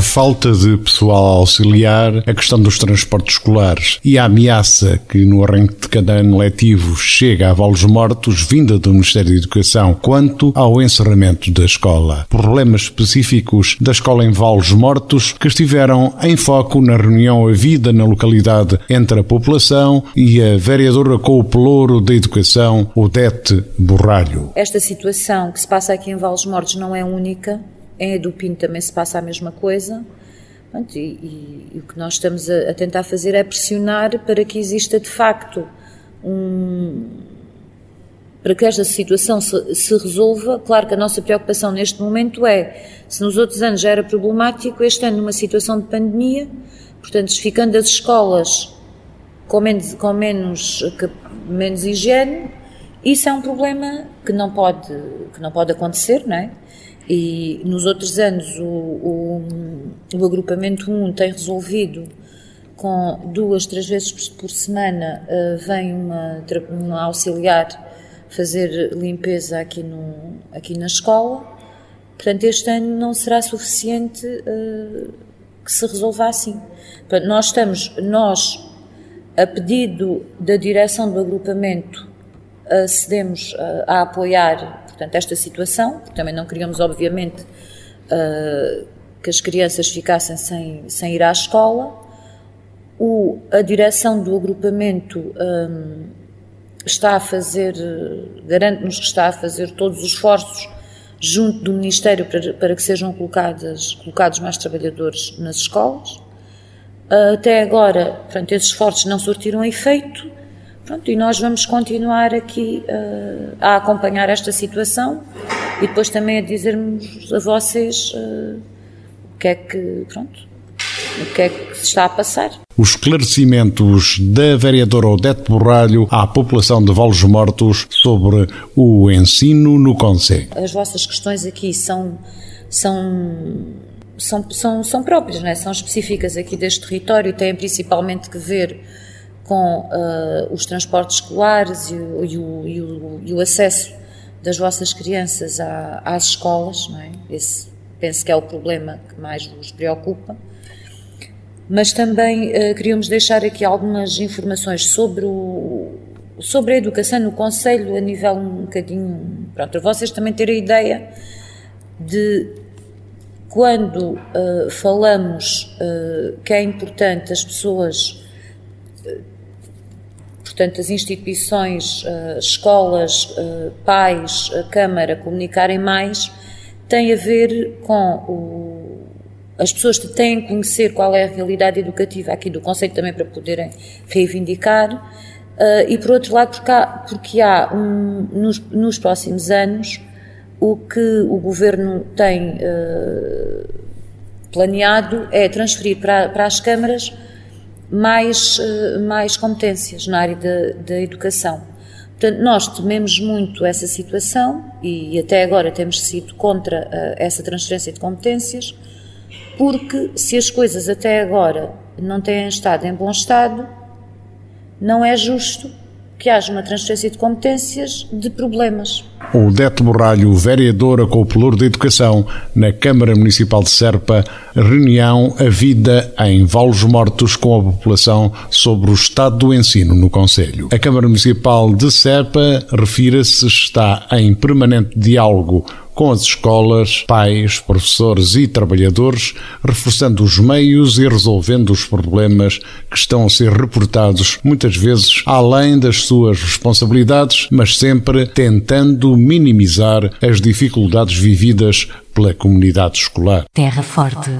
falta de pessoal auxiliar, a questão dos transportes escolares e a ameaça que no arranque de cada ano letivo chega a volos mortos vinda do Ministério da Educação quanto ao encerramento da escola. Problemas específicos da escola em volos mortos que estiveram em foco na reunião a vida na localidade entre a população e a vereadora com o pelouro da educação, Odete Borralho. Esta situação que se passa aqui em Vales Mortos não é única. Em Edupim também se passa a mesma coisa. e, e, e, o que nós estamos a, a, tentar fazer é pressionar para que exista de facto um. para que esta situação se, se, resolva. Claro que a nossa preocupação neste momento é, se nos outros anos já era problemático, este ano numa situação de pandemia, portanto, ficando as escolas com menos, com menos, menos higiene, isso é um problema que não pode, que não pode acontecer, não é? E nos outros anos o, o, o agrupamento 1 tem resolvido com duas, três vezes por semana uh, vem uma, uma auxiliar fazer limpeza aqui, no, aqui na escola. Portanto, este ano não será suficiente uh, que se resolva assim. Portanto, nós estamos, nós, a pedido da direção do agrupamento, acedemos uh, a apoiar portanto, esta situação, também não queríamos, obviamente, uh, que as crianças ficassem sem, sem ir à escola. O, a direção do agrupamento um, está a fazer, garante-nos que está a fazer todos os esforços junto do Ministério para, para que sejam colocadas, colocados mais trabalhadores nas escolas. Até agora, portanto, esses esforços não surtiram efeito Pronto, e nós vamos continuar aqui uh, a acompanhar esta situação e depois também a dizermos a vocês uh, o que é que, pronto, o que é que se está a passar. Os esclarecimentos da vereadora Odete Borralho à população de Volos Mortos sobre o ensino no Conselho. As vossas questões aqui são, são são, são, são próprias, não é? são específicas aqui deste território, têm principalmente que ver com uh, os transportes escolares e e, o, e, o, e o, acesso das vossas crianças à, às escolas, não é? Esse penso que é o problema que mais vos preocupa. Mas também uh, queríamos deixar aqui algumas informações sobre, o, sobre a educação no Conselho a nível um bocadinho. Pronto, vocês também terem a ideia de quando uh, falamos uh, que é importante as pessoas portanto, as instituições, uh, escolas, uh, pais, a Câmara comunicarem mais, tem a ver com o, as pessoas que têm que conhecer qual é a realidade educativa aqui do Conselho também para poderem reivindicar, uh, e por outro lado porque há, porque há um, nos, nos, próximos anos o que o Governo tem planeado é transferir para, para as câmaras mais, eh, mais competências na área da, da educação. Portanto, nós tememos muito essa situação e até agora temos sido contra uh, essa transferência de competências, porque se as coisas até agora não têm estado em bom estado, não é justo que haja uma transferência de competências de problemas. O Deto Borralho, vereadora com o Pelour da Educação, na Câmara Municipal de Serpa, reunião A Vida em Valos Mortos com a população sobre o estado do ensino no Conselho. A Câmara Municipal de Serpa, refira-se, está em permanente diálogo com as escolas, pais, professores e trabalhadores, reforçando os meios e resolvendo os problemas que estão a ser reportados, muitas vezes além das suas responsabilidades, mas sempre tentando minimizar as dificuldades vividas pela comunidade escolar. Terra Forte.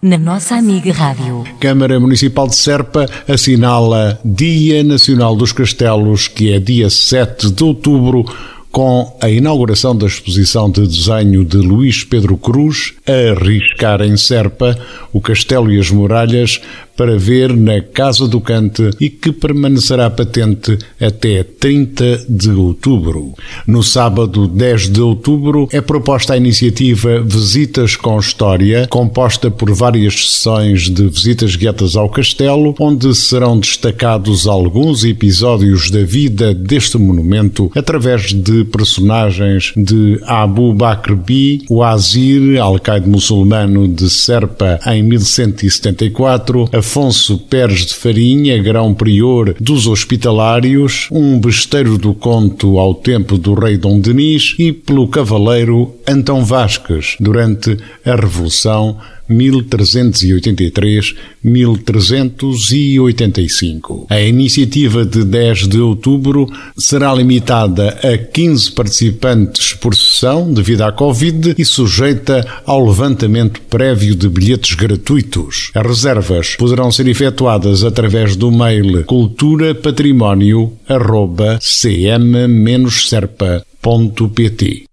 Na nossa amiga Rádio. Câmara Municipal de Serpa assinala Dia Nacional dos Castelos, que é dia 7 de outubro, com a inauguração da exposição de desenho de Luís Pedro Cruz, a Arriscar em Serpa, o Castelo e as Muralhas, para ver na Casa do Cante e que permanecerá patente até 30 de outubro. No sábado 10 de outubro é proposta a iniciativa Visitas com História, composta por várias sessões de visitas guiadas ao castelo, onde serão destacados alguns episódios da vida deste monumento através de personagens de Abu Bakr Bi, o Azir, alcaide muçulmano de Serpa em 1174, Afonso Pérez de Farinha, grão prior dos hospitalários, um besteiro do conto ao tempo do rei Dom Denis e pelo cavaleiro Antão Vasques durante a Revolução 1383-1385. A iniciativa de 10 de outubro será limitada a 15 participantes por sessão devido à Covid e sujeita ao levantamento prévio de bilhetes gratuitos. As reservas poderão ser efetuadas através do mail culturapatrimónio.cm-serpa.pt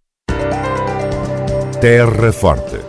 Terra Forte